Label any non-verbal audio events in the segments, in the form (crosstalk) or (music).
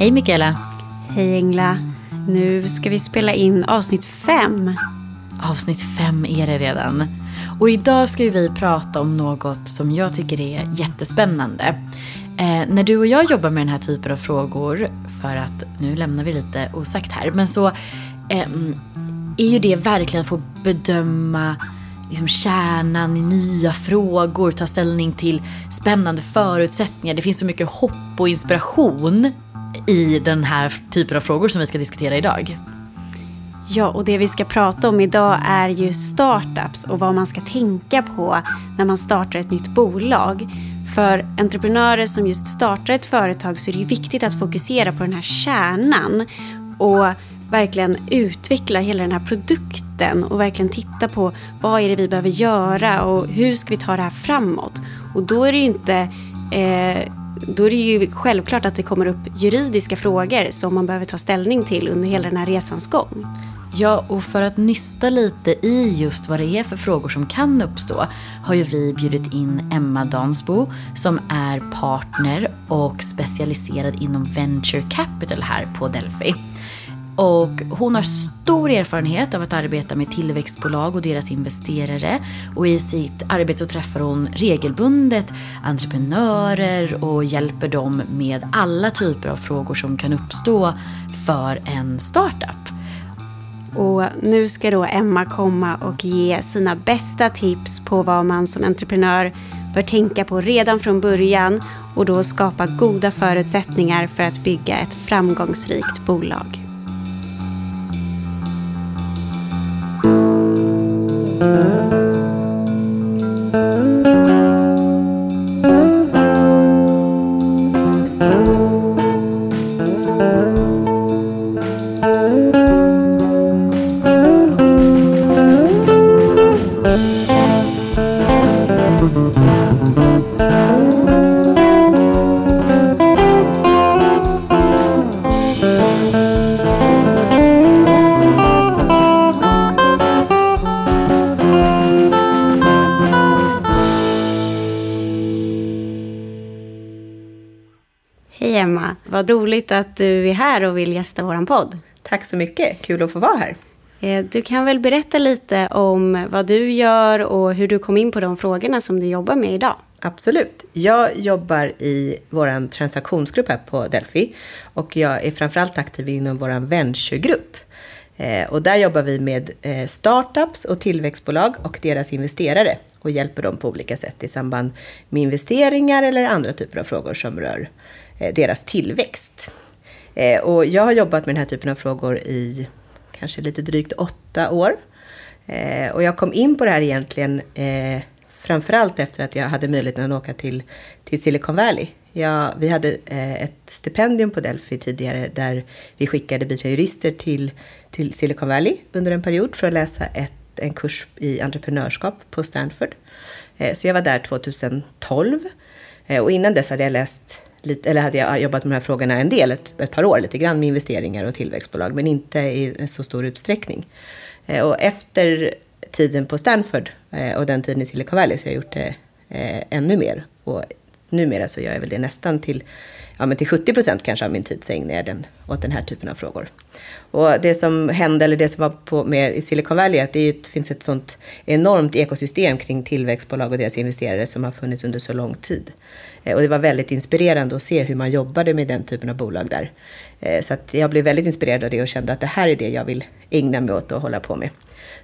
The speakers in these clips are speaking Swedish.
Hej Mikaela. Hej Engla. Nu ska vi spela in avsnitt fem. Avsnitt fem är det redan. Och idag ska vi prata om något som jag tycker är jättespännande. Eh, när du och jag jobbar med den här typen av frågor, för att nu lämnar vi lite osagt här, men så eh, är ju det verkligen att få bedöma liksom kärnan i nya frågor, ta ställning till spännande förutsättningar. Det finns så mycket hopp och inspiration i den här typen av frågor som vi ska diskutera idag. Ja, och det vi ska prata om idag är ju startups och vad man ska tänka på när man startar ett nytt bolag. För entreprenörer som just startar ett företag så är det ju viktigt att fokusera på den här kärnan och verkligen utveckla hela den här produkten och verkligen titta på vad är det vi behöver göra och hur ska vi ta det här framåt. Och då är det ju inte eh, då är det ju självklart att det kommer upp juridiska frågor som man behöver ta ställning till under hela den här resans gång. Ja, och för att nysta lite i just vad det är för frågor som kan uppstå har ju vi bjudit in Emma Dansbo som är partner och specialiserad inom venture capital här på Delphi. Och hon har stor erfarenhet av att arbeta med tillväxtbolag och deras investerare. Och i sitt arbete så träffar hon regelbundet entreprenörer och hjälper dem med alla typer av frågor som kan uppstå för en startup. Och nu ska då Emma komma och ge sina bästa tips på vad man som entreprenör bör tänka på redan från början och då skapa goda förutsättningar för att bygga ett framgångsrikt bolag. Hej roligt att du är här och vill gästa vår podd. Tack så mycket, kul att få vara här. Eh, du kan väl berätta lite om vad du gör och hur du kom in på de frågorna som du jobbar med idag? Absolut. Jag jobbar i vår transaktionsgrupp här på Delphi och jag är framförallt aktiv inom vår venturegrupp. Eh, och där jobbar vi med eh, startups och tillväxtbolag och deras investerare och hjälper dem på olika sätt i samband med investeringar eller andra typer av frågor som rör Eh, deras tillväxt. Eh, och jag har jobbat med den här typen av frågor i kanske lite drygt åtta år. Eh, och jag kom in på det här egentligen framförallt efter att jag hade möjligheten att åka till, till Silicon Valley. Ja, vi hade ett stipendium på Delphi tidigare där vi skickade biträdande jurister till, till Silicon Valley under en period för att läsa ett, en kurs i entreprenörskap på Stanford. Så jag var där 2012 och innan dess hade jag läst lite, eller hade jag jobbat med de här frågorna en del, ett, ett par år lite grann med investeringar och tillväxtbolag, men inte i så stor utsträckning. Eh, och efter tiden på Stanford eh, och den tiden i Silicon Valley så har jag gjort det eh, ännu mer. Och numera så gör jag väl det nästan till, ja, men till 70 procent kanske av min tid så ägnar jag den åt den här typen av frågor. Och det som hände, eller det som var på, med i Silicon Valley, att det finns ett sånt enormt ekosystem kring tillväxtbolag och deras investerare som har funnits under så lång tid. Eh, och det var väldigt inspirerande att se hur man jobbade med den typen av bolag där. Eh, så att jag blev väldigt inspirerad av det och kände att det här är det jag vill ägna mig åt och hålla på med.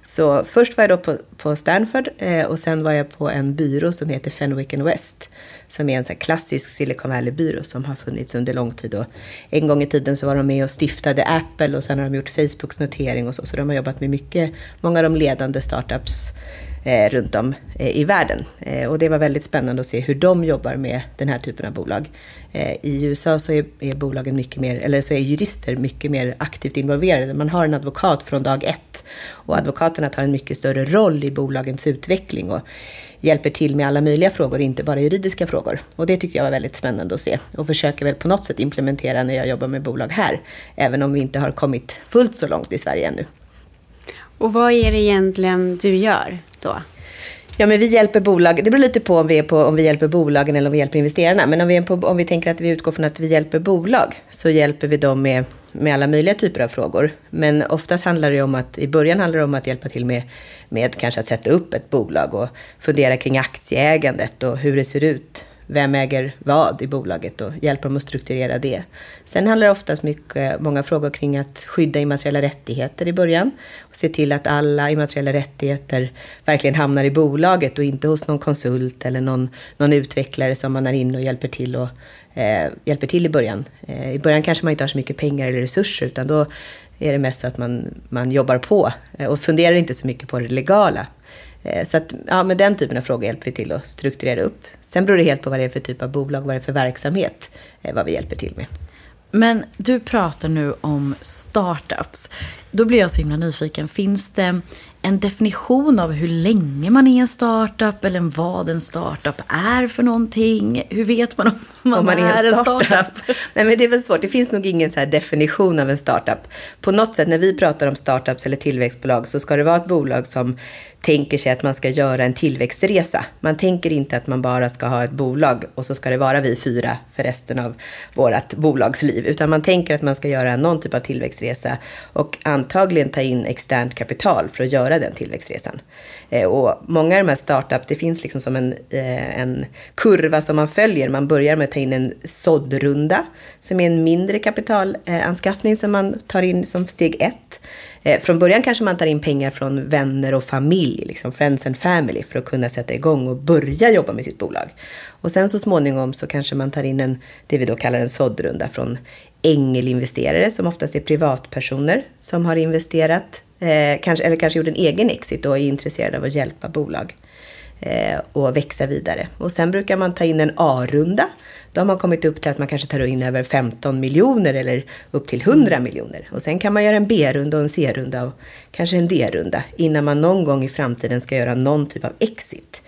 Så först var jag då på, på Stanford eh, och sen var jag på en byrå som heter Fenwick West. Som är en så klassisk Silicon Valley-byrå som har funnits under lång tid. Och en gång i tiden så var de med och stiftade Apple och sen har de gjort Facebooks notering och så. Så de har jobbat med mycket, många av de ledande startups eh, runt om eh, i världen. Eh, och det var väldigt spännande att se hur de jobbar med den här typen av bolag. Eh, I USA så är, är, bolagen mycket mer, eller så är jurister mycket mer aktivt involverade. Man har en advokat från dag ett och advokaterna tar en mycket större roll i bolagens utveckling och hjälper till med alla möjliga frågor, inte bara juridiska frågor. Och det tycker jag var väldigt spännande att se och försöker väl på något sätt implementera när jag jobbar med bolag här, även om vi inte har kommit fullt så långt i Sverige ännu. Och vad är det egentligen du gör då? Ja, men vi hjälper bolag. Det beror lite på om vi, är på, om vi hjälper bolagen eller om vi hjälper investerarna. Men om vi, är på, om vi tänker att vi utgår från att vi hjälper bolag så hjälper vi dem med, med alla möjliga typer av frågor. Men oftast handlar det om att, i början handlar det om att hjälpa till med, med kanske att sätta upp ett bolag och fundera kring aktieägandet och hur det ser ut vem äger vad i bolaget och hjälper dem att strukturera det. Sen handlar det oftast mycket, många frågor kring att skydda immateriella rättigheter i början och se till att alla immateriella rättigheter verkligen hamnar i bolaget och inte hos någon konsult eller någon, någon utvecklare som man är inne och hjälper till och eh, hjälper till i början. Eh, I början kanske man inte har så mycket pengar eller resurser utan då är det mest så att man, man jobbar på eh, och funderar inte så mycket på det legala. Eh, så att, ja, med den typen av frågor hjälper vi till att strukturera upp. Sen beror det helt på vad det är för typ av bolag, vad det är för verksamhet, eh, vad vi hjälper till med. Men du pratar nu om startups. Då blir jag så himla nyfiken. Finns det en definition av hur länge man är en startup eller vad en startup är för någonting? Hur vet man om man, om man är, en startup? startup? (laughs) Nej, men det är väl svårt. Det finns nog ingen så definition av en startup. På något sätt när vi pratar om startups eller tillväxtbolag så ska det vara ett bolag som tänker sig att man ska göra en tillväxtresa. Man tänker inte att man bara ska ha ett bolag och så ska det vara vi fyra för resten av vårt bolagsliv. Utan man tänker att man ska göra någon typ av tillväxtresa och antagligen ta in externt kapital för att göra den tillväxtresan. Eh, och många av de här startup, det finns liksom som en, eh, en kurva som man följer. Man börjar med att ta in en såddrunda som är en mindre kapitalanskaffning som man tar in som steg ett. Eh, från början kanske man tar in pengar från vänner och familj, liksom friends and family, för att kunna sätta igång och börja jobba med sitt bolag. Och sen så småningom så kanske man tar in en, det vi då kallar en såddrunda från ängelinvesterare som oftast är privatpersoner som har investerat, eh, kanske, eller kanske gjort en egen exit och är intresserade av att hjälpa bolag eh, och växa vidare. Och sen brukar man ta in en A-runda då har man kommit upp till att man kanske tar in över 15 miljoner eller upp till 100 mm. miljoner. Och sen kan man göra en B-runda och en C-runda och kanske en D-runda innan man någon gång i framtiden ska göra någon typ av exit.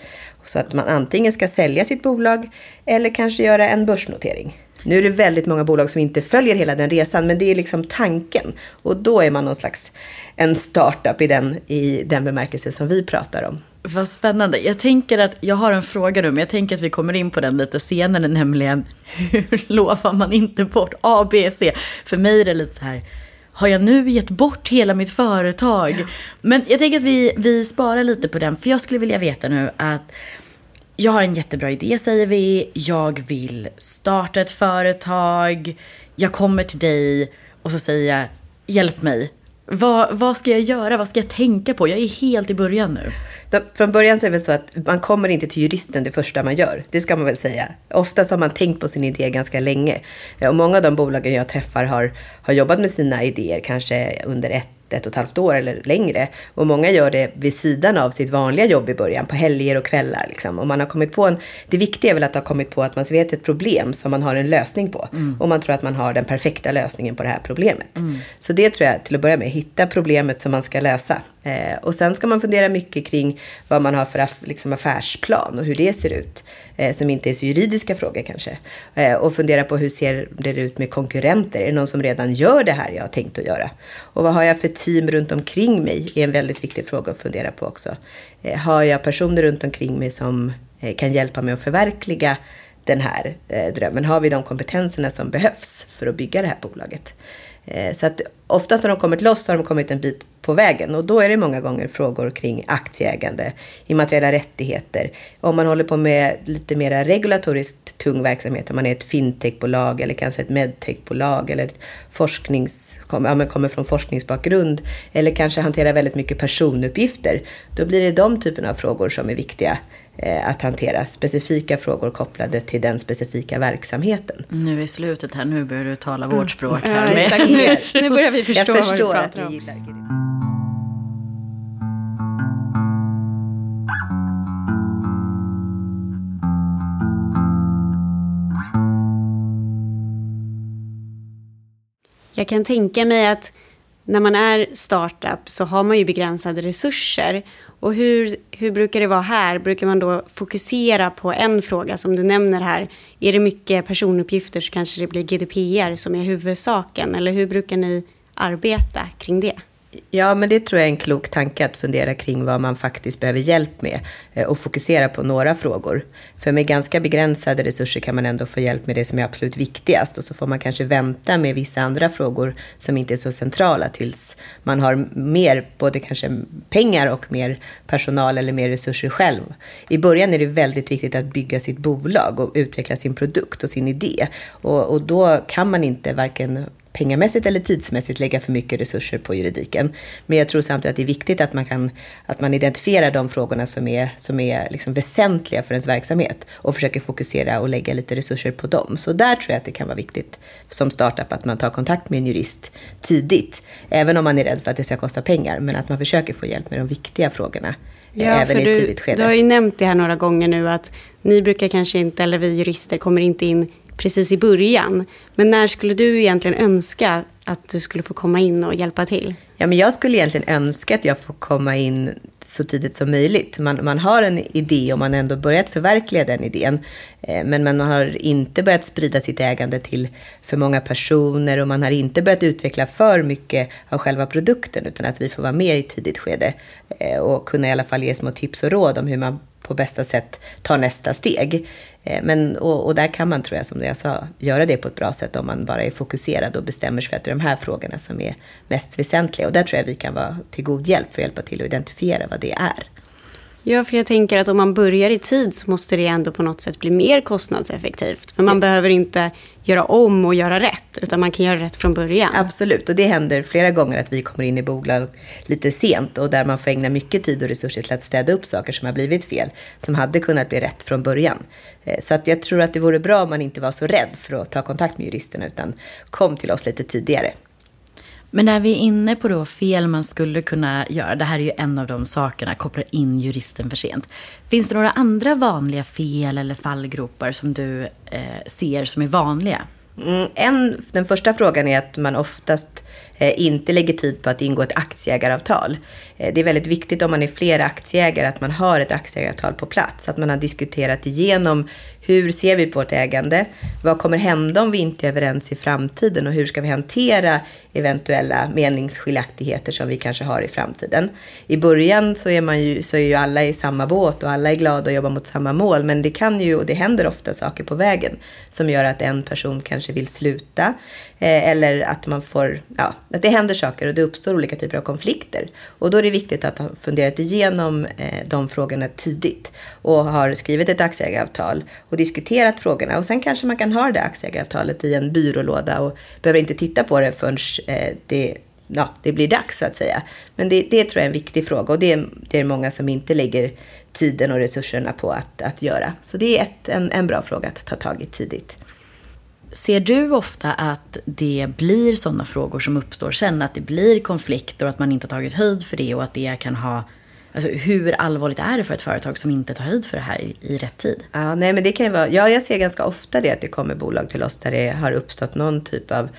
Så att man antingen ska sälja sitt bolag eller kanske göra en börsnotering. Nu är det väldigt många bolag som inte följer hela den resan, men det är liksom tanken. Och då är man någon slags en startup i den, i den bemärkelse som vi pratar om. Vad spännande. Jag tänker att jag har en fråga nu, men jag tänker att vi kommer in på den lite senare, nämligen hur (laughs) lovar man inte bort A, B, C? För mig är det lite så här, har jag nu gett bort hela mitt företag? Men jag tänker att vi, vi sparar lite på den, för jag skulle vilja veta nu att jag har en jättebra idé säger vi, jag vill starta ett företag, jag kommer till dig och så säger jag hjälp mig, vad, vad ska jag göra? Vad ska jag tänka på? Jag är helt i början nu. Då, från början så är det väl så att man kommer inte till juristen det första man gör. Det ska man väl säga. Oftast har man tänkt på sin idé ganska länge. Eh, och många av de bolagen jag träffar har, har jobbat med sina idéer kanske under ett ett och ett halvt år eller längre. Och många gör det vid sidan av sitt vanliga jobb i början, på helger och kvällar. Liksom. Och man har kommit på en, det viktiga är väl att ha kommit på att man vet ett problem som man har en lösning på. Mm. Och man tror att man har den perfekta lösningen på det här problemet. Mm. Så det tror jag till att börja med, hitta problemet som man ska lösa. Eh, och sen ska man fundera mycket kring vad man har för liksom affärsplan och hur det ser ut eh, som inte är så juridiska frågor kanske. Eh, och fundera på hur ser det ut med konkurrenter? Är det någon som redan gör det här jag har tänkt att göra? Och vad har jag för team runt omkring mig? är en väldigt viktig fråga att fundera på också. Eh, har jag personer runt omkring mig som eh, kan hjälpa mig att förverkliga den här eh, drömmen? Har vi de kompetenserna som behövs för att bygga det här bolaget? Eh, så att oftast när de kommit loss har de kommit en bit på vägen och då är det många gånger frågor kring aktieägande, immateriella rättigheter. Om man håller på med lite mer regulatoriskt tung verksamhet, om man är ett fintechbolag eller kanske ett medtechbolag eller ett forsknings, ja, men kommer från forskningsbakgrund eller kanske hanterar väldigt mycket personuppgifter, då blir det de typerna av frågor som är viktiga att hantera specifika frågor kopplade till den specifika verksamheten. Nu i slutet här, nu börjar du tala mm. vårt språk här. Ja, med. Nu, nu börjar vi (laughs) förstå Jag förstår vad du pratar om. Att Jag kan tänka mig att när man är startup så har man ju begränsade resurser. Och hur, hur brukar det vara här? Brukar man då fokusera på en fråga som du nämner här? Är det mycket personuppgifter så kanske det blir GDPR som är huvudsaken. Eller hur brukar ni arbeta kring det? Ja, men det tror jag är en klok tanke att fundera kring vad man faktiskt behöver hjälp med eh, och fokusera på några frågor. För med ganska begränsade resurser kan man ändå få hjälp med det som är absolut viktigast och så får man kanske vänta med vissa andra frågor som inte är så centrala tills man har mer, både kanske pengar och mer personal eller mer resurser själv. I början är det väldigt viktigt att bygga sitt bolag och utveckla sin produkt och sin idé. Och, och då kan man inte varken pengamässigt eller tidsmässigt lägga för mycket resurser på juridiken. Men jag tror samtidigt att det är viktigt att man, kan, att man identifierar de frågorna som är, som är liksom väsentliga för ens verksamhet och försöker fokusera och lägga lite resurser på dem. Så där tror jag att det kan vara viktigt som startup att man tar kontakt med en jurist tidigt. Även om man är rädd för att det ska kosta pengar, men att man försöker få hjälp med de viktiga frågorna. Ja, även i ett tidigt skede. Du har ju nämnt det här några gånger nu att ni brukar kanske inte, eller vi jurister kommer inte in precis i början. Men när skulle du egentligen önska att du skulle få komma in och hjälpa till? Ja, men jag skulle egentligen önska att jag får komma in så tidigt som möjligt. Man, man har en idé och man har ändå börjat förverkliga den idén. Eh, men man har inte börjat sprida sitt ägande till för många personer och man har inte börjat utveckla för mycket av själva produkten utan att vi får vara med i ett tidigt skede eh, och kunna i alla fall ge små tips och råd om hur man på bästa sätt tar nästa steg. Eh, men, och, och, där kan man, tror jag, som jag sa, göra det på ett bra sätt om man bara är fokuserad och bestämmer sig för att det är de här frågorna som är mest väsentliga. Och där tror jag vi kan vara till god hjälp för att hjälpa till att identifiera vad det är. Ja, för jag tänker att om man börjar i tid så måste det ändå på något sätt bli mer kostnadseffektivt. För man ja. behöver inte göra om och göra rätt, utan man kan göra rätt från början. Absolut, och det händer flera gånger att vi kommer in i bolag lite sent och där man får ägna mycket tid och resurser till att städa upp saker som har blivit fel, som hade kunnat bli rätt från början. Eh, så att jag tror att det vore bra om man inte var så rädd för att ta kontakt med juristerna, utan kom till oss lite tidigare. Men när vi är inne på då fel man skulle kunna göra, det här är ju en av de sakerna, kopplar in juristen för sent. Finns det några andra vanliga fel eller fallgropar som du eh, ser som är vanliga? Mm, en, den första frågan är att man oftast Eh, inte lägger tid på att ingå ett aktieägaravtal. Eh, det är väldigt viktigt om man är flera aktieägare att man har ett aktieägaravtal på plats. Att man har diskuterat igenom hur ser vi på vårt ägande? Vad kommer hända om vi inte är överens i framtiden? Och hur ska vi hantera eventuella meningsskiljaktigheter som vi kanske har i framtiden? I början så är, man ju, så är ju alla i samma båt och alla är glada och jobbar mot samma mål. Men det kan ju, och det händer ofta saker på vägen som gör att en person kanske vill sluta. Eh, eller att man får, ja, att det händer saker och det uppstår olika typer av konflikter. Och då är det viktigt att ha funderat igenom eh, de frågorna tidigt och har skrivit ett aktieägaravtal och diskuterat frågorna. Och sen kanske man kan ha det aktieägaravtalet i en byrålåda och behöver inte titta på det förrän eh, det, ja, det blir dags så att säga. Men det, det tror jag är en viktig fråga och det är, det är många som inte lägger tiden och resurserna på att, att göra. Så det är ett, en, en bra fråga att ta tag i tidigt. Ser du ofta att det blir sådana frågor som uppstår sen? Att det blir konflikter och att man inte har tagit höjd för det och att det kan ha Alltså, hur allvarligt är det för ett företag som inte tar höjd för det här i, i rätt tid? Ja, nej, men det kan ju vara, ja, jag ser ganska ofta det att det kommer bolag till oss där det har uppstått någon typ av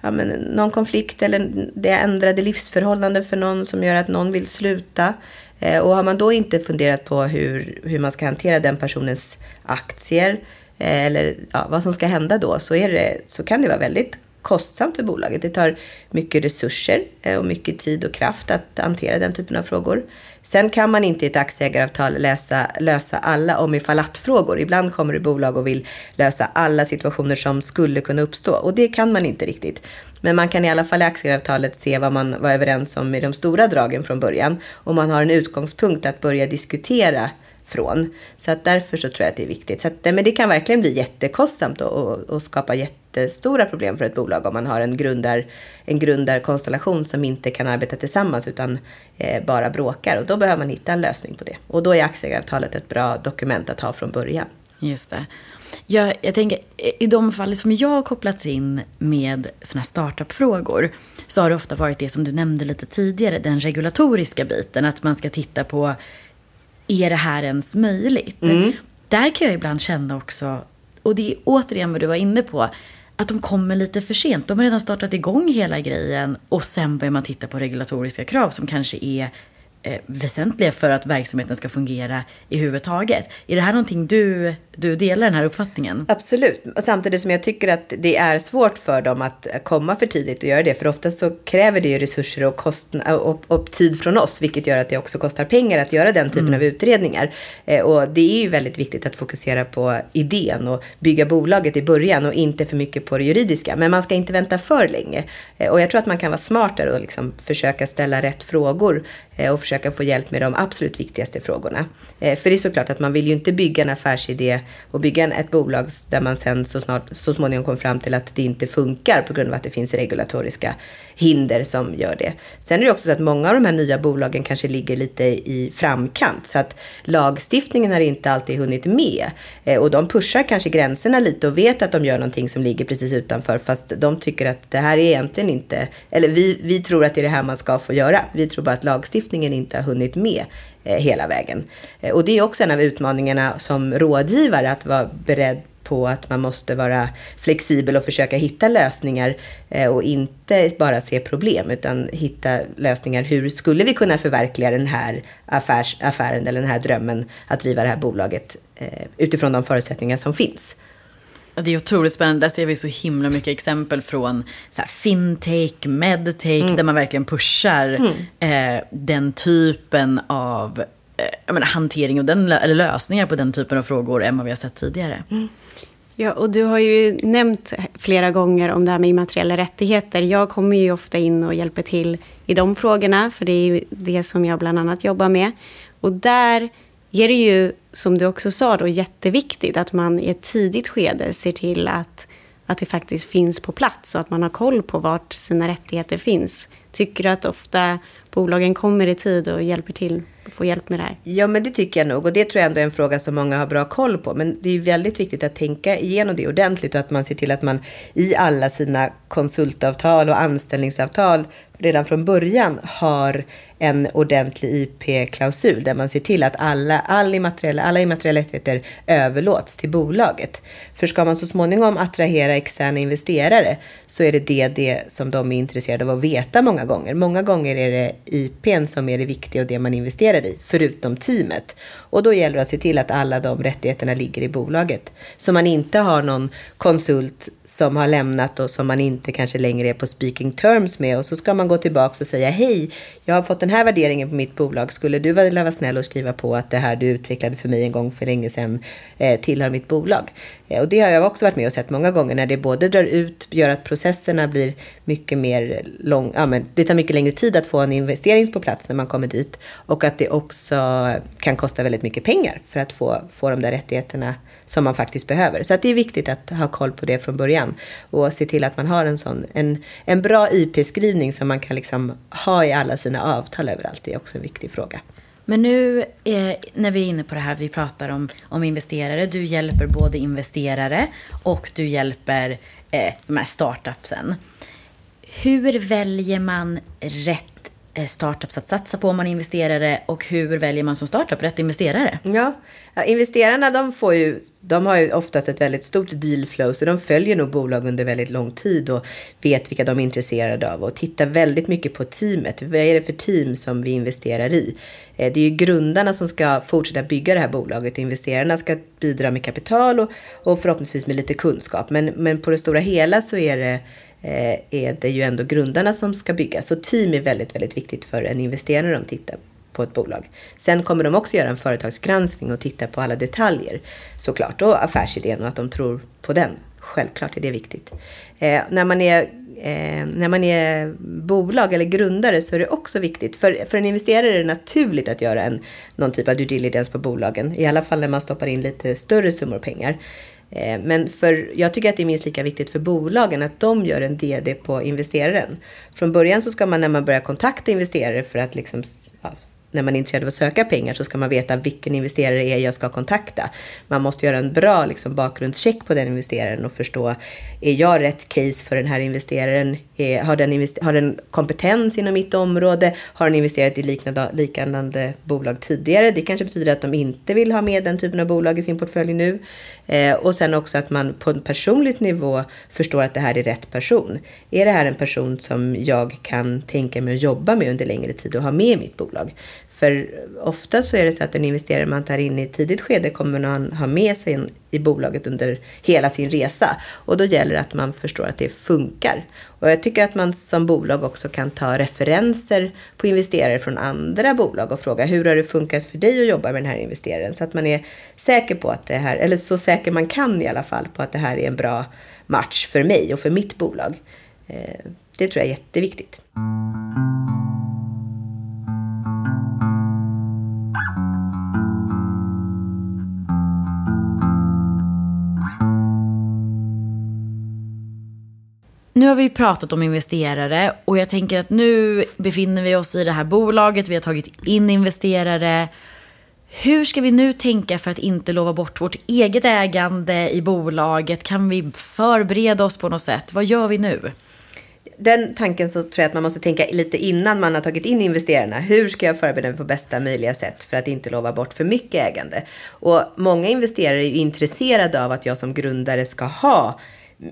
ja, men någon konflikt eller det ändrade livsförhållanden för någon som gör att någon vill sluta. Eh, och har man då inte funderat på hur, hur man ska hantera den personens aktier eh, Eh, eller ja, vad som ska hända då så, är det, så kan det vara väldigt kostsamt för bolaget. Det tar mycket resurser eh, och mycket tid och kraft att hantera den typen av frågor. Sen kan man inte i ett aktieägaravtal läsa, lösa alla om ifall att-frågor. Ibland kommer det bolag och vill lösa alla situationer som skulle kunna uppstå och det kan man inte riktigt. Men man kan i alla fall i aktieägaravtalet se vad man var överens om i de stora dragen från början och man har en utgångspunkt att börja diskutera från. Så att därför så tror jag att det är viktigt. Så att, eh, men det kan verkligen bli jättekostsamt och, och, och skapa jättestora problem för ett bolag om man har en, grundar, en grundarkonstellation som inte kan arbeta tillsammans utan eh, bara bråkar. Och då behöver man hitta en lösning på det. Och då är aktieägaravtalet ett bra dokument att ha från början. Just det. Jag, jag tänker, i de fall som jag har kopplats in med såna här startup-frågor så har det ofta varit det som du nämnde lite tidigare, den regulatoriska biten. Att man ska titta på är det här ens möjligt? Mm. Där kan jag ibland känna också, och det är återigen vad du var inne på, att de kommer lite för sent. De har redan startat igång hela grejen och sen börjar man titta på regulatoriska krav som kanske är eh, väsentliga för att verksamheten ska fungera i huvud taget. Är det här någonting du du delar den här uppfattningen. Absolut. Och samtidigt som jag tycker att det är svårt för dem att komma för tidigt och göra det. För ofta så kräver det ju resurser och, kost, och, och tid från oss. Vilket gör att det också kostar pengar att göra den typen mm. av utredningar. Eh, och det är ju väldigt viktigt att fokusera på idén och bygga bolaget i början. Och inte för mycket på det juridiska. Men man ska inte vänta för länge. Eh, och jag tror att man kan vara smartare och liksom försöka ställa rätt frågor. Eh, och försöka få hjälp med de absolut viktigaste frågorna. Eh, för det är såklart att man vill ju inte bygga en affärsidé och bygga ett bolag där man sen så, snart, så småningom kommer fram till att det inte funkar på grund av att det finns regulatoriska hinder som gör det. Sen är det också så att många av de här nya bolagen kanske ligger lite i framkant så att lagstiftningen har inte alltid hunnit med eh, och de pushar kanske gränserna lite och vet att de gör någonting som ligger precis utanför fast de tycker att det här är egentligen inte, eller vi, vi tror att det är det här man ska få göra. Vi tror bara att lagstiftningen inte har hunnit med Eh, hela vägen. Eh, och det är också en av utmaningarna som rådgivare att vara beredd på att man måste vara flexibel och försöka hitta lösningar eh, och inte bara se problem utan hitta lösningar. Hur skulle vi kunna förverkliga den här affärs, affären eller den här drömmen att driva det här bolaget utifrån de förutsättningar som finns? Det är otroligt spännande. Där ser vi så himla mycket exempel från så här, fintech, medtech, mm. där man verkligen pushar mm. eh, den typen av eh, menar, hantering och den, eller lösningar på den typen av frågor än vad vi har sett tidigare. Mm. Ja, och du har ju nämnt flera gånger om det här med immateriella rättigheter. Jag kommer ju ofta in och hjälper till i de frågorna, för det är ju det som jag bland annat jobbar med. Och där är det ju, som du också sa, då, jätteviktigt att man i ett tidigt skede ser till att, att det faktiskt finns på plats och att man har koll på vart sina rättigheter finns. Tycker du att ofta bolagen kommer i tid och hjälper till, få hjälp med det här? Ja, men det tycker jag nog. Och det tror jag ändå är en fråga som många har bra koll på. Men det är ju väldigt viktigt att tänka igenom det ordentligt och att man ser till att man i alla sina konsultavtal och anställningsavtal redan från början har en ordentlig IP-klausul där man ser till att alla, all immateriella, alla immateriella rättigheter överlåts till bolaget. För ska man så småningom attrahera externa investerare så är det det, det som de är intresserade av att veta många gånger. Många gånger är det IPn som är det viktiga och det man investerar i, förutom teamet. Och då gäller det att se till att alla de rättigheterna ligger i bolaget. Så man inte har någon konsult som har lämnat och som man inte kanske längre är på speaking terms med. Och så ska man gå tillbaka och säga hej, jag har fått den här värderingen på mitt bolag. Skulle du vilja vara snäll och skriva på att det här du utvecklade för mig en gång för länge sedan eh, tillhör mitt bolag? Eh, och det har jag också varit med och sett många gånger när det både drar ut, gör att processerna blir mycket mer lång, ja men det tar mycket längre tid att få en investering på plats när man kommer dit. Och att det också kan kosta väldigt mycket pengar för att få, få de där rättigheterna som man faktiskt behöver. Så att det är viktigt att ha koll på det från början och se till att man har en sån, en, en bra IP-skrivning som man kan liksom ha i alla sina avtal överallt. Det är också en viktig fråga. Men nu eh, när vi är inne på det här, vi pratar om, om investerare. Du hjälper både investerare och du hjälper eh, de här startupsen. Hur väljer man rätt Eh, startups att satsa på om man är investerare och hur väljer man som startup rätt investerare? Ja, ja investerarna de, får ju, de har ju oftast ett väldigt stort dealflow så de följer nog bolag under väldigt lång tid och vet vilka de är intresserade av och tittar väldigt mycket på teamet. Vad är det för team som vi investerar i? Eh, det är ju grundarna som ska fortsätta bygga det här bolaget. Investerarna ska bidra med kapital och, och förhoppningsvis med lite kunskap. Men, men på det stora hela så är det Eh, är det ju ändå grundarna som ska bygga. Så team är väldigt, väldigt viktigt för en investerare när de tittar på ett bolag. Sen kommer de också göra en företagsgranskning och titta på alla detaljer såklart och affärsidén och att de tror på den. Självklart är det viktigt. Eh, när, man är, eh, när man är bolag eller grundare så är det också viktigt. För, för en investerare är det naturligt att göra en, någon typ av due diligence på bolagen. I alla fall när man stoppar in lite större summor pengar. Eh, men för, jag tycker att det är minst lika viktigt för bolagen att de gör en DD på investeraren. Från början så ska man när man börjar kontakta investerare för att liksom, ja, när man är intresserad av att söka pengar så ska man veta vilken investerare det är jag ska kontakta. Man måste göra en bra liksom, bakgrundscheck på den investeraren och förstå, är jag rätt case för den här investeraren? Är, har, den har den kompetens inom mitt område? Har den investerat i liknande, liknande bolag tidigare? Det kanske betyder att de inte vill ha med den typen av bolag i sin portfölj nu. Eh, och sen också att man på en personligt nivå förstår att det här är rätt person. Är det här en person som jag kan tänka mig att jobba med under längre tid och ha med i mitt bolag? För ofta så är det så att en investerare man tar in i ett tidigt skede kommer man ha med sig in i bolaget under hela sin resa. Och då gäller det att man förstår att det funkar. Och jag tycker att man som bolag också kan ta referenser på investerare från andra bolag och fråga hur har det funkat för dig att jobba med den här investeraren? Så att man är säker på att det här, eller så säker man kan i alla fall på att det här är en bra match för mig och för mitt bolag. Eh, det tror jag är jätteviktigt. Nu har vi pratat om investerare och jag tänker att nu befinner vi oss i det här bolaget, vi har tagit in investerare. Hur ska vi nu tänka för att inte lova bort vårt eget ägande i bolaget? Kan vi förbereda oss på något sätt? Vad gör vi nu? Den tanken så tror jag att man måste tänka lite innan man har tagit in investerarna. Hur ska jag förbereda mig på bästa möjliga sätt för att inte lova bort för mycket ägande? Och många investerare är ju intresserade av att jag som grundare ska ha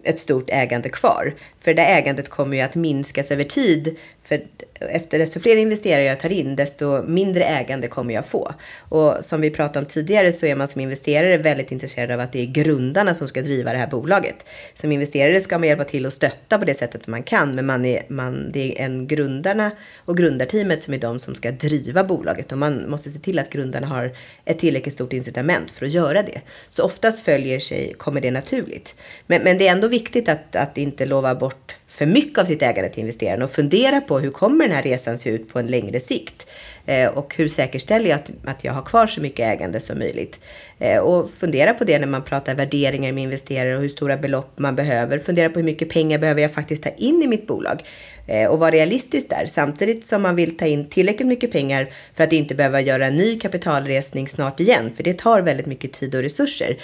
ett stort ägande kvar. För det ägandet kommer ju att minskas över tid. För efter desto fler investerare jag tar in, desto mindre ägande kommer jag få. Och som vi pratade om tidigare så är man som investerare väldigt intresserad av att det är grundarna som ska driva det här bolaget. Som investerare ska man hjälpa till och stötta på det sättet man kan, men man är, man, det är en grundarna och grundarteamet som är de som ska driva bolaget och man måste se till att grundarna har ett tillräckligt stort incitament för att göra det. Så oftast följer sig, kommer det naturligt. Men, men det är ändå viktigt att, att inte lova bort för mycket av sitt ägande till investerarna och fundera på hur kommer den här resan se ut på en längre sikt? Eh, och hur säkerställer jag att, att jag har kvar så mycket ägande som möjligt? Eh, och fundera på det när man pratar värderingar med investerare och hur stora belopp man behöver. Fundera på hur mycket pengar behöver jag faktiskt ta in i mitt bolag? Eh, och vara realistisk där. Samtidigt som man vill ta in tillräckligt mycket pengar för att inte behöva göra en ny kapitalresning snart igen. För det tar väldigt mycket tid och resurser.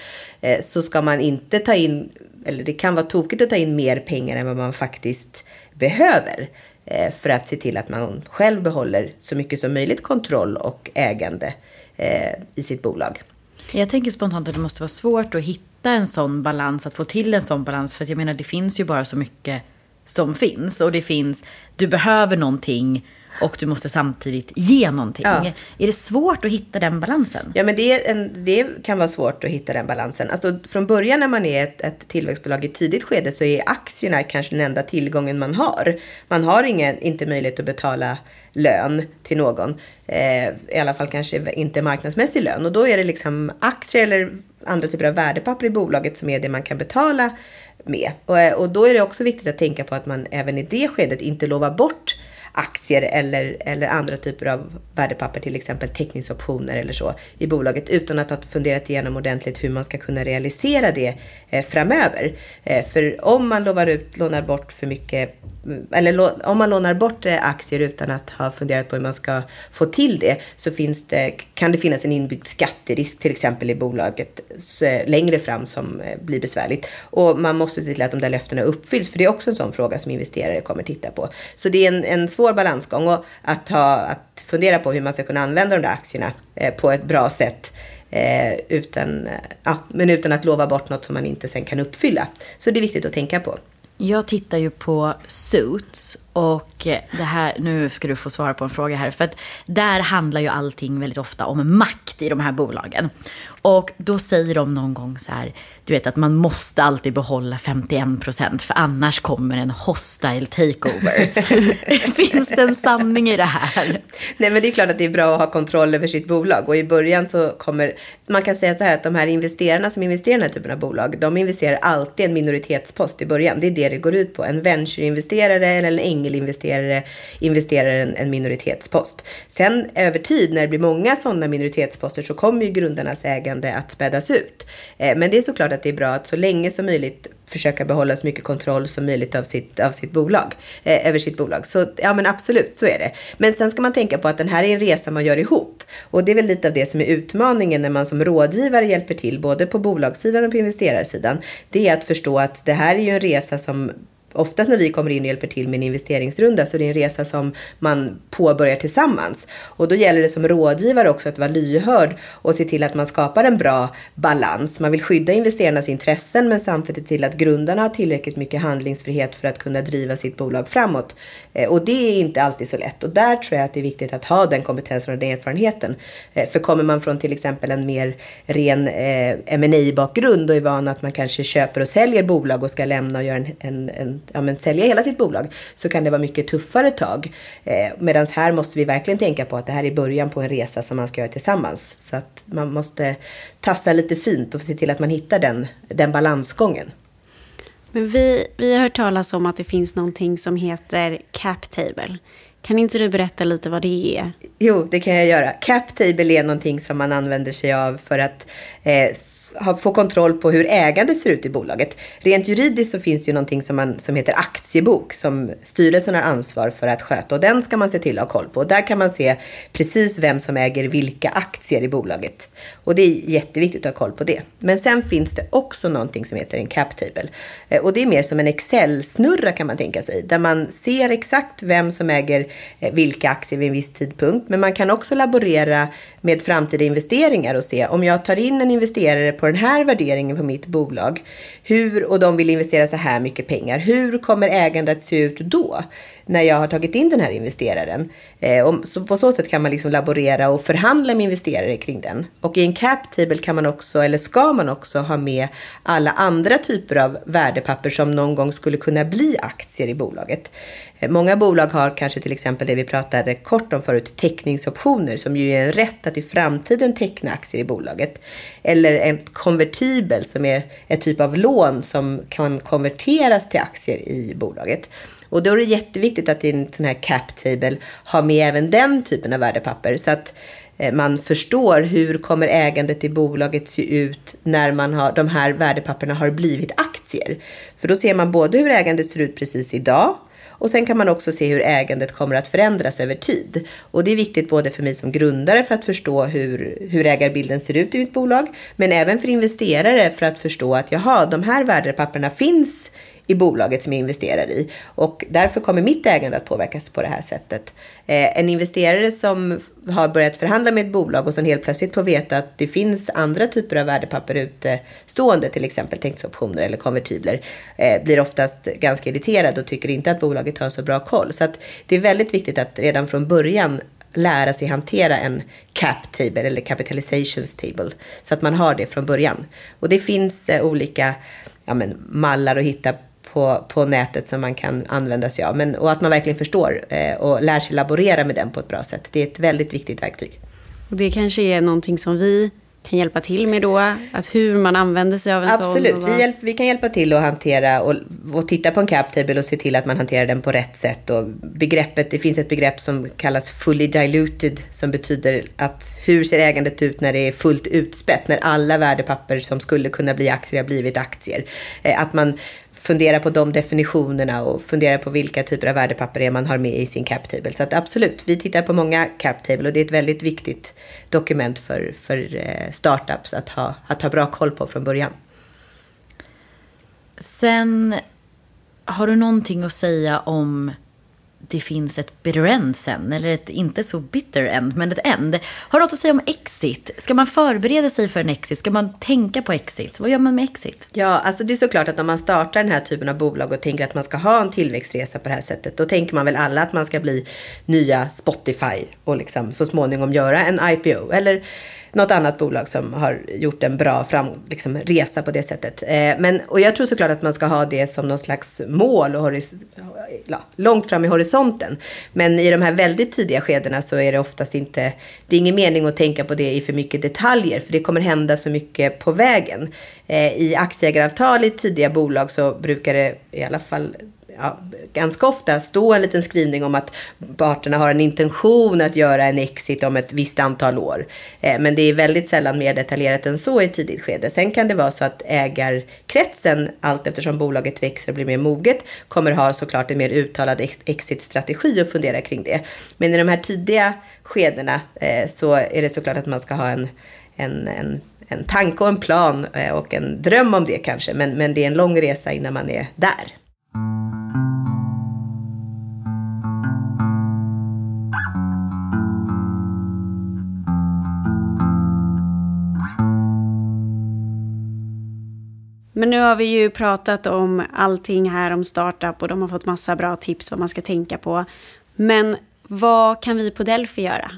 Så ska man inte ta in eller det kan vara tokigt att ta in mer pengar än vad man faktiskt behöver eh, för att se till att man själv behåller så mycket som möjligt kontroll och ägande eh, i sitt bolag. Jag tänker spontant att det måste vara svårt att hitta en sån balans, att få till en sån balans. För jag menar, det finns ju bara så mycket som finns. Och det finns, du behöver någonting och du måste samtidigt ge någonting. Ja. Är det svårt att hitta den balansen? Ja, men det, en, det, kan vara svårt att hitta den balansen. Alltså, från början när man är ett, ett tillväxtbolag i tidigt skede så är aktierna kanske den enda tillgången man har. Man har ingen, inte möjlighet att betala lön till någon. Eh, I alla fall kanske inte marknadsmässig lön. Och då är det liksom aktier eller andra typer av värdepapper i bolaget som är det man kan betala med. Och, och då är det också viktigt att tänka på att man även i det skedet inte lovar bort aktier eller, eller andra typer av värdepapper, till exempel teckningsoptioner eller så i bolaget utan att ha funderat igenom ordentligt hur man ska kunna realisera det eh, framöver. Eh, för om man lovar ut, lånar bort för mycket eh, eller om man lånar bort eh, aktier utan att ha funderat på hur man ska få till det så finns det, kan det finnas en inbyggd skatterisk till exempel i bolaget eh, längre fram som eh, blir besvärligt. Och man måste se till att de där löftena uppfylls för det är också en sån fråga som investerare kommer titta på. Så det är en, en svår balansgång och att, ha, att fundera på hur man ska kunna använda de där aktierna eh, på ett bra sätt Eh, utan, eh, ja, men utan att lova bort något som man inte sen kan uppfylla. Så det är viktigt att tänka på. Jag tittar ju på Suits och det här, nu ska du få svara på en fråga här. För att där handlar ju allting väldigt ofta om makt i de här bolagen. Och då säger de någon gång så här, du vet att man måste alltid behålla 51 procent för annars kommer en hostile takeover. (laughs) Finns det en sanning i det här? Nej men det är klart att det är bra att ha kontroll över sitt bolag och i början så kommer, man kan säga så här att de här investerarna som investerar i den här typen av bolag, de investerar alltid en minoritetspost i början. Det är det det går ut på. En ventureinvesterare eller en singelinvesterare investerar en, en minoritetspost. Sen över tid när det blir många sådana minoritetsposter så kommer ju grundarnas ägande att spädas ut. Eh, men det är såklart att det är bra att så länge som möjligt försöka behålla så mycket kontroll som möjligt av sitt, av sitt bolag, eh, över sitt bolag. Så ja men absolut, så är det. Men sen ska man tänka på att den här är en resa man gör ihop. Och det är väl lite av det som är utmaningen när man som rådgivare hjälper till både på bolagssidan och på investerarsidan. Det är att förstå att det här är ju en resa som oftast när vi kommer in och hjälper till med en investeringsrunda så är det en resa som man påbörjar tillsammans. Och då gäller det som rådgivare också att vara lyhörd och se till att man skapar en bra balans. Man vill skydda investerarnas intressen men samtidigt se till att grundarna har tillräckligt mycket handlingsfrihet för att kunna driva sitt bolag framåt. Eh, och det är inte alltid så lätt och där tror jag att det är viktigt att ha den kompetensen och den erfarenheten. Eh, för kommer man från till exempel en mer ren eh, ma bakgrund och är van att man kanske köper och säljer bolag och ska lämna och göra en, en, en ja, men sälja hela sitt bolag så kan det vara mycket tuffare tag. Eh, Medan här måste vi verkligen tänka på att det här är början på en resa som man ska göra tillsammans. Så att man måste tassa lite fint och se till att man hittar den, den balansgången. Men vi, vi har hört talas om att det finns någonting som heter cap table. Kan inte du berätta lite vad det är? Jo, det kan jag göra. Cap table är någonting som man använder sig av för att eh, få kontroll på hur ägandet ser ut i bolaget. Rent juridiskt så finns det ju någonting som, man, som heter aktiebok som styrelsen har ansvar för att sköta och den ska man se till att ha koll på. Och där kan man se precis vem som äger vilka aktier i bolaget. Och det är jätteviktigt att ha koll på det. Men sen finns det också någonting som heter en cap table. Eh, och det är mer som en Excel-snurra kan man tänka sig. Där man ser exakt vem som äger eh, vilka aktier vid en viss tidpunkt. Men man kan också laborera med framtida investeringar och se om jag tar in en investerare på den här värderingen på mitt bolag. Hur, och de vill investera så här mycket pengar. Hur kommer ägandet se ut då? När jag har tagit in den här investeraren. Eh, och så på så sätt kan man liksom laborera och förhandla med investerare kring den. Och i en cap table kan man också, eller ska man också ha med alla andra typer av värdepapper som någon gång skulle kunna bli aktier i bolaget. Eh, många bolag har kanske till exempel det vi pratade kort om förut, teckningsoptioner som ju är en rätt att i framtiden teckna aktier i bolaget. Eller en konvertibel som är en typ av lån som kan konverteras till aktier i bolaget. Och då är det jätteviktigt att i en sån här cap table ha med även den typen av värdepapper. Så att eh, man förstår hur kommer ägandet i bolaget se ut när man har, de här värdepapperna har blivit aktier. För då ser man både hur ägandet ser ut precis idag och sen kan man också se hur ägandet kommer att förändras över tid. Och det är viktigt både för mig som grundare för att förstå hur, hur ägarbilden ser ut i mitt bolag, men även för investerare för att förstå att jaha, de här värdepapperna finns i bolaget som jag investerar i. Och därför kommer mitt ägande att påverkas på det här sättet. Eh, en investerare som har börjat förhandla med ett bolag och som helt plötsligt får veta att det finns andra typer av värdepapper utestående, till exempel tänkningsoptioner eller konvertibler, eh, blir oftast ganska irriterad och tycker inte att bolaget har så bra koll. Så att det är väldigt viktigt att redan från början lära sig hantera en cap table eller capitalizations table. Så att man har det från början. Och det finns eh, olika ja, men, mallar att hitta på, på nätet som man kan använda sig av. Men, och att man verkligen förstår eh, och lär sig laborera med den på ett bra sätt. Det är ett väldigt viktigt verktyg. Och det kanske är någonting som vi kan hjälpa till med då? Att hur man använder sig av en Absolut. sån? Absolut, vi, vi kan hjälpa till att hantera och, och titta på en cap table och se till att man hanterar den på rätt sätt. Och begreppet, det finns ett begrepp som kallas fully diluted som betyder att hur ser ägandet ut när det är fullt utspätt? När alla värdepapper som skulle kunna bli aktier har blivit aktier. Eh, att man fundera på de definitionerna och fundera på vilka typer av värdepapper det är man har med i sin cap table. Så att absolut, vi tittar på många cap table och det är ett väldigt viktigt dokument för, för eh, startups att ha, att ha bra koll på från början. Sen har du någonting att säga om det finns ett bitter end sen, eller ett inte så bitter end, men ett end. Har du något att säga om exit? Ska man förbereda sig för en exit? Ska man tänka på exit? Vad gör man med exit? Ja, alltså det är såklart att om man startar den här typen av bolag och tänker att man ska ha en tillväxtresa på det här sättet, då tänker man väl alla att man ska bli nya Spotify och liksom så småningom göra en IPO. Eller något annat bolag som har gjort en bra fram, liksom, resa på det sättet. Eh, men, och jag tror såklart att man ska ha det som någon slags mål och ja, långt fram i horisonten. Men i de här väldigt tidiga skedena så är det oftast inte, det är ingen mening att tänka på det i för mycket detaljer, för det kommer hända så mycket på vägen. Eh, I aktieägaravtal i tidiga bolag så brukar det i alla fall ja, ganska ofta stå en liten skrivning om att parterna har en intention att göra en exit om ett visst antal år. Eh, men det är väldigt sällan mer detaljerat än så i ett tidigt skede. Sen kan det vara så att ägarkretsen, allt eftersom bolaget växer och blir mer moget, kommer ha såklart en mer uttalad exitstrategi och fundera kring det. Men i de här tidiga skedena eh, så är det såklart att man ska ha en, en, en en tanke och en plan eh, och en dröm om det kanske. Men, men det är en lång resa innan man är där. Men nu har vi ju pratat om allting här om startup och de har fått massa bra tips vad man ska tänka på. Men vad kan vi på Delphi göra?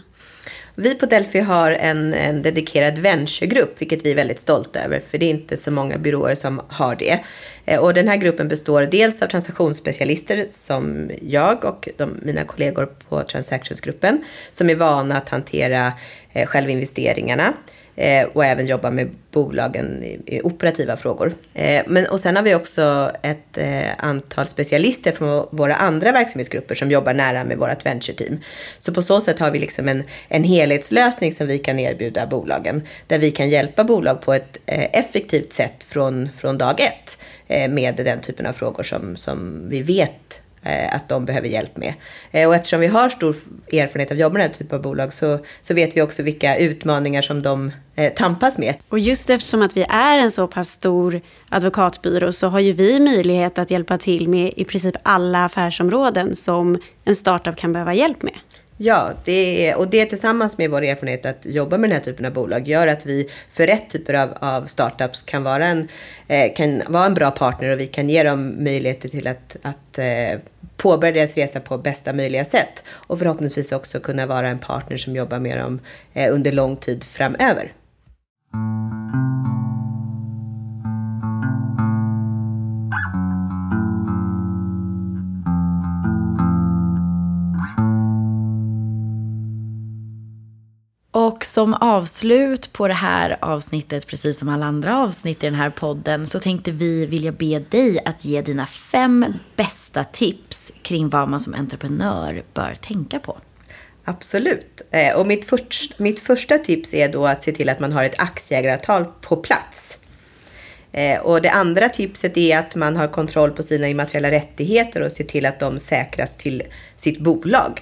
Vi på Delphi har en, en dedikerad venturegrupp, vilket vi är väldigt stolta över, för det är inte så många byråer som har det. Eh, och den här gruppen består dels av transaktionsspecialister som jag och de, mina kollegor på transactionsgruppen, som är vana att hantera eh, självinvesteringarna eh, och även jobba med bolagen i, i operativa frågor. Eh, men, och sen har vi också ett eh, antal specialister från våra andra verksamhetsgrupper som jobbar nära med vårt venture-team. Så på så sätt har vi liksom en, en helhetslösning som vi kan erbjuda bolagen, där vi kan hjälpa bolag på ett eh, effektivt sätt från, från dag ett eh, med den typen av frågor som, som vi vet Eh, att de behöver hjälp med. Eh, och eftersom vi har stor erfarenhet av att jobba med den här typen av bolag så, så vet vi också vilka utmaningar som de eh, tampas med. Och just eftersom att vi är en så pass stor advokatbyrå så har ju vi möjlighet att hjälpa till med i princip alla affärsområden som en startup kan behöva hjälp med. Ja, det är, och det tillsammans med vår erfarenhet att jobba med den här typen av bolag gör att vi för rätt typer av, av startups kan vara, en, eh, kan vara en bra partner och vi kan ge dem möjligheter till att, att eh, påbörja deras resa på bästa möjliga sätt. Och förhoppningsvis också kunna vara en partner som jobbar med dem eh, under lång tid framöver. Och som avslut på det här avsnittet, precis som alla andra avsnitt i den här podden, så tänkte vi vilja be dig att ge dina fem bästa tips kring vad man som entreprenör bör tänka på. Absolut. Eh, och mitt, först, mitt första tips är då att se till att man har ett aktieägaravtal på plats. Eh, och det andra tipset är att man har kontroll på sina immateriella rättigheter och ser till att de säkras till sitt bolag.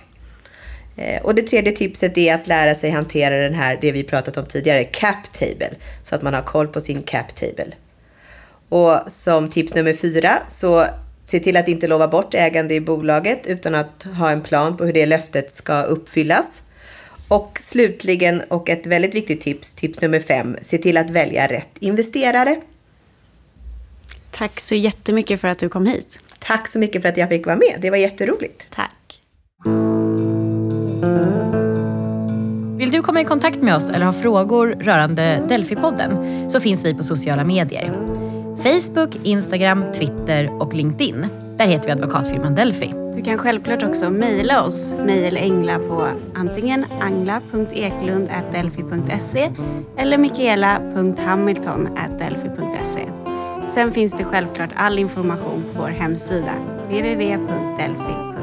Eh, och det tredje tipset är att lära sig hantera den här, det vi pratat om tidigare, cap table. Så att man har koll på sin cap table. Och som tips nummer fyra, så se till att inte lova bort ägande i bolaget utan att ha en plan på hur det löftet ska uppfyllas. Och slutligen, och ett väldigt viktigt tips, tips nummer fem, se till att välja rätt investerare. Tack så jättemycket för att du kom hit. Tack så mycket för att jag fick vara med. Det var jätteroligt. Tack. Du komma i kontakt med oss eller ha frågor rörande Delphi-podden så finns vi på sociala medier. Facebook, Instagram, Twitter och LinkedIn. Där heter vi advokatfirman Delphi. Du kan självklart också mejla oss, mig eller Engla, på antingen angla.eklund.delphi.se eller mikaela.hamilton.delphi.se. Sen finns det självklart all information på vår hemsida, www.delphi.se